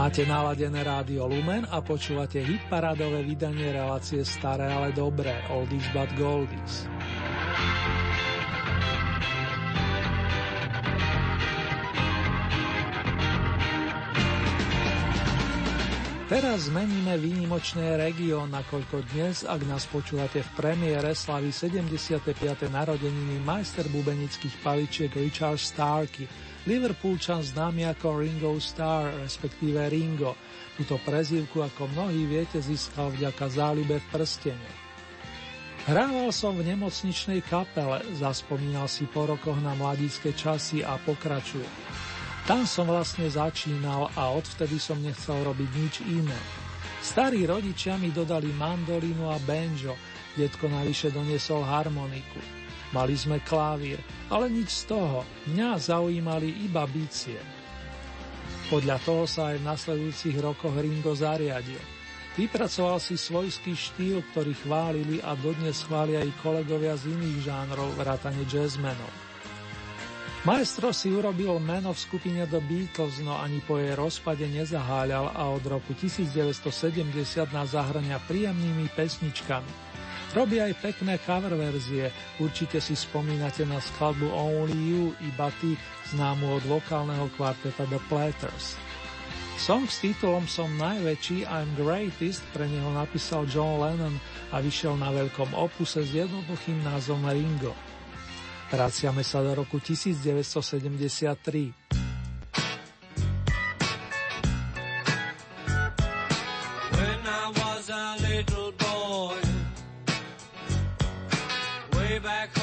S2: Máte naladené rádio Lumen a počúvate hitparádové vydanie relácie Staré, ale dobré, Oldies but Goldies. Teraz zmeníme výnimočné región, nakoľko dnes, ak nás počúvate v premiére, slaví 75. narodeniny majster bubenických paličiek Richard Starkey, Liverpoolčan známy ako Ringo Starr, respektíve Ringo. Túto prezývku, ako mnohí viete, získal vďaka zálibe v prstene. Hrával som v nemocničnej kapele, zaspomínal si po rokoch na mladícke časy a pokračuje. Tam som vlastne začínal a odvtedy som nechcel robiť nič iné. Starí rodičia mi dodali mandolínu a banjo, detko navyše doniesol harmoniku. Mali sme klavír, ale nič z toho, mňa zaujímali iba bicie. Podľa toho sa aj v nasledujúcich rokoch Ringo zariadil. Vypracoval si svojský štýl, ktorý chválili a dodnes chvália aj kolegovia z iných žánrov, vrátane jazzmenov. Maestro si urobil meno v skupine The Beatles, no ani po jej rozpade nezaháľal a od roku 1970 nás zahrania príjemnými pesničkami. Robí aj pekné cover verzie, určite si spomínate na skladbu Only You, iba ty, známu od vokálneho kvarteta The Platters. Song s titulom Som najväčší, I'm greatest pre neho napísal John Lennon a vyšiel na veľkom opuse s jednoduchým názvom Ringo. Vraciame sa do roku 1973.
S17: Way back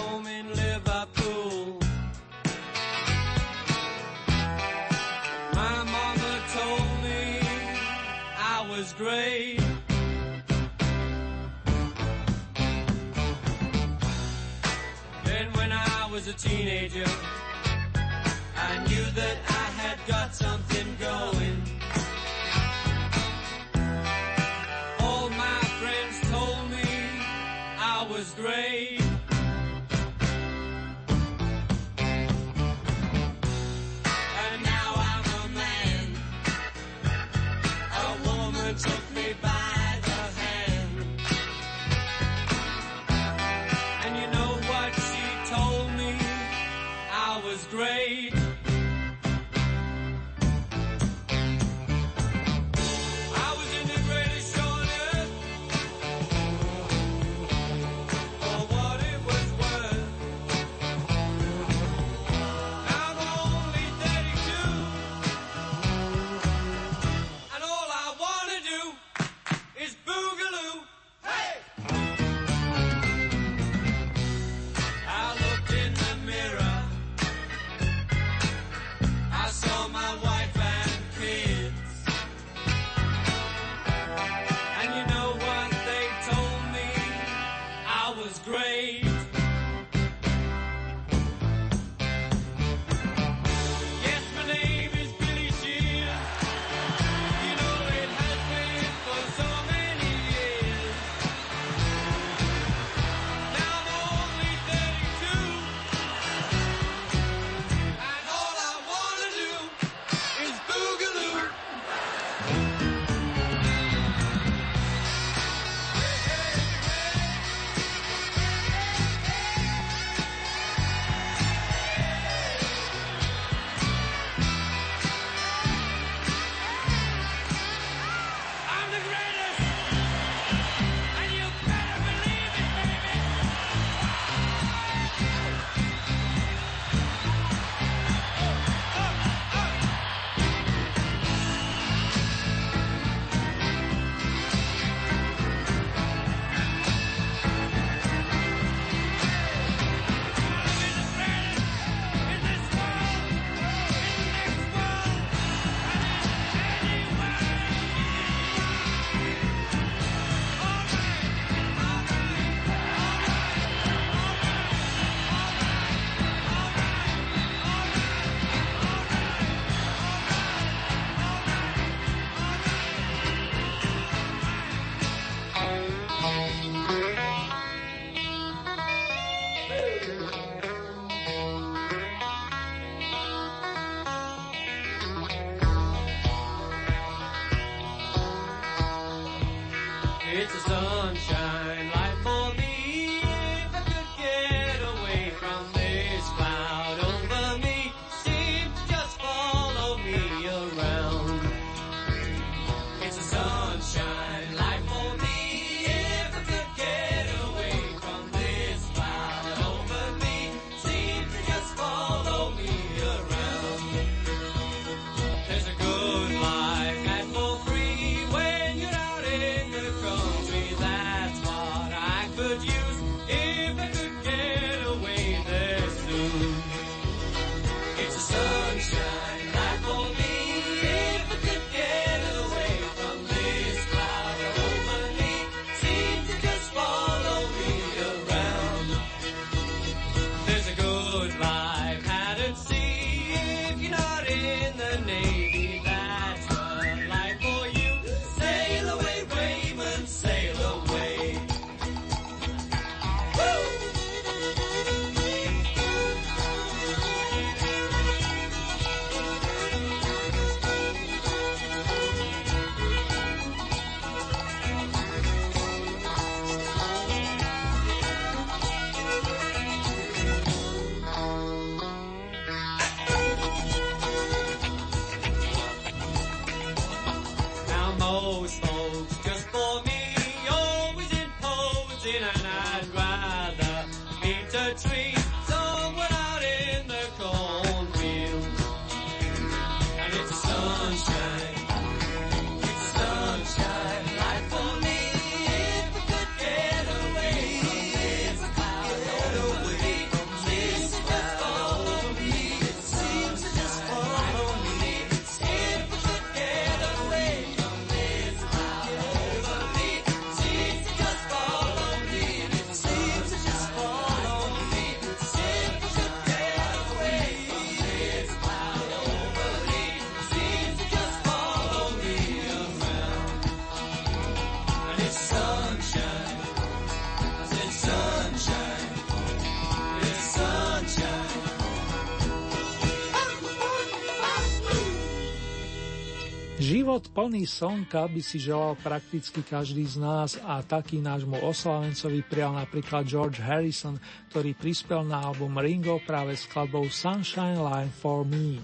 S2: plný slnka by si želal prakticky každý z nás a taký nášmu oslavencovi prijal napríklad George Harrison, ktorý prispel na album Ringo práve skladbou Sunshine Line for Me.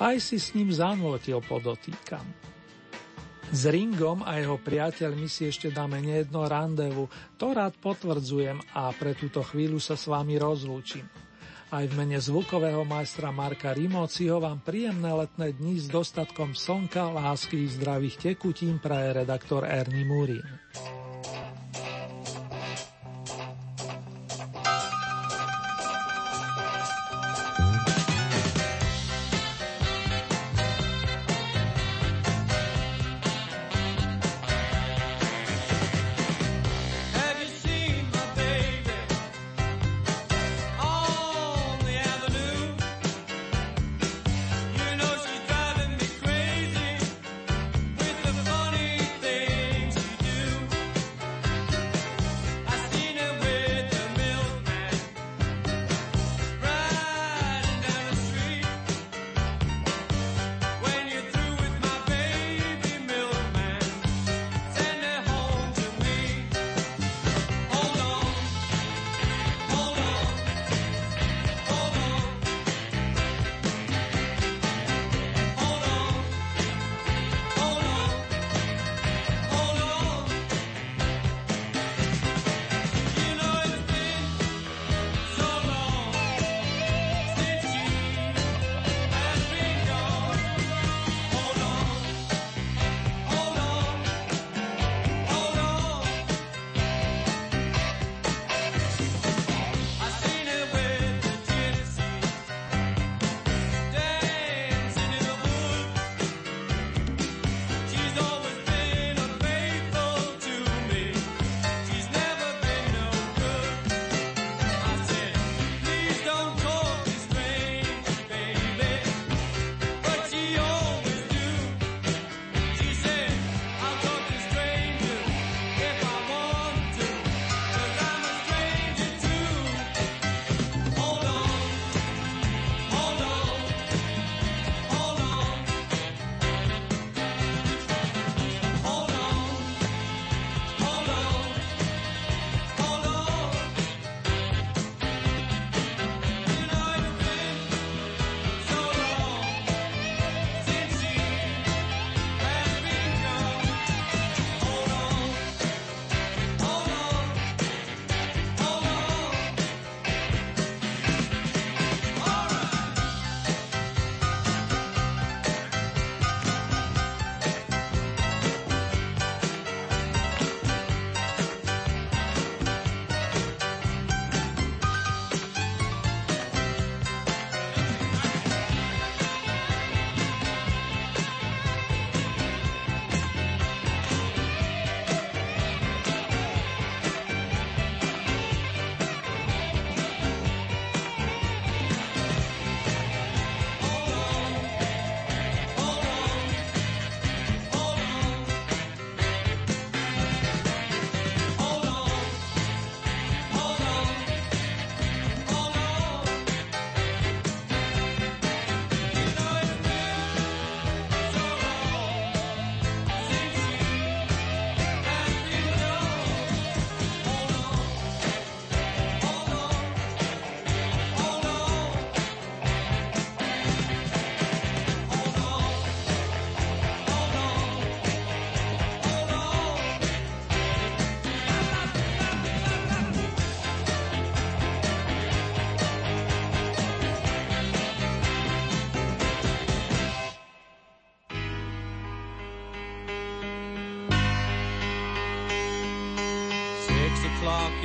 S2: Aj si s ním zanvotil podotýkam. S Ringom a jeho priateľmi si ešte dáme nejedno randevu, to rád potvrdzujem a pre túto chvíľu sa s vami rozlúčim. Aj v mene zvukového majstra Marka Rimóciho vám príjemné letné dni s dostatkom slnka, lásky i zdravých tekutín praje redaktor Ernie Murin.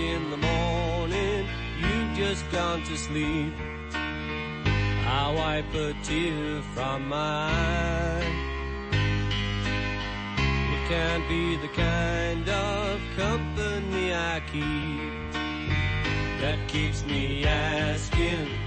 S15: In the morning, you've just gone to sleep. I wipe a tear from my eye. It can't be the kind of company I keep that keeps me asking.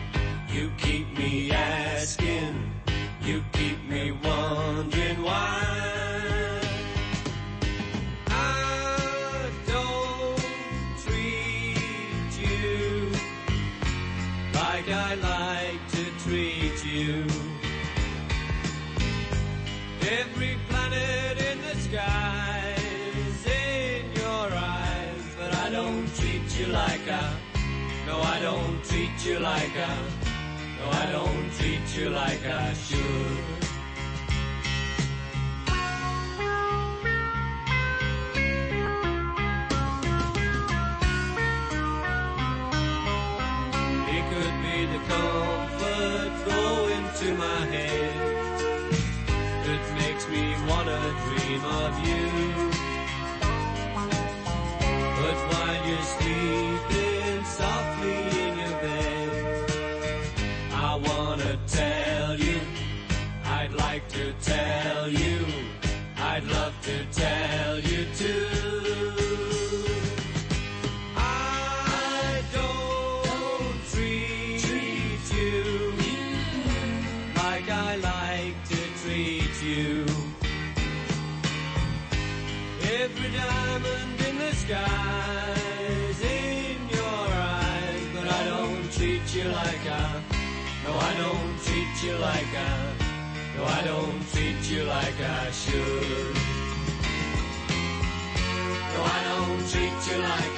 S15: No, I don't treat you like I. No, I don't treat you like I should. Like I. No, I don't treat you like I should. No, I don't treat you like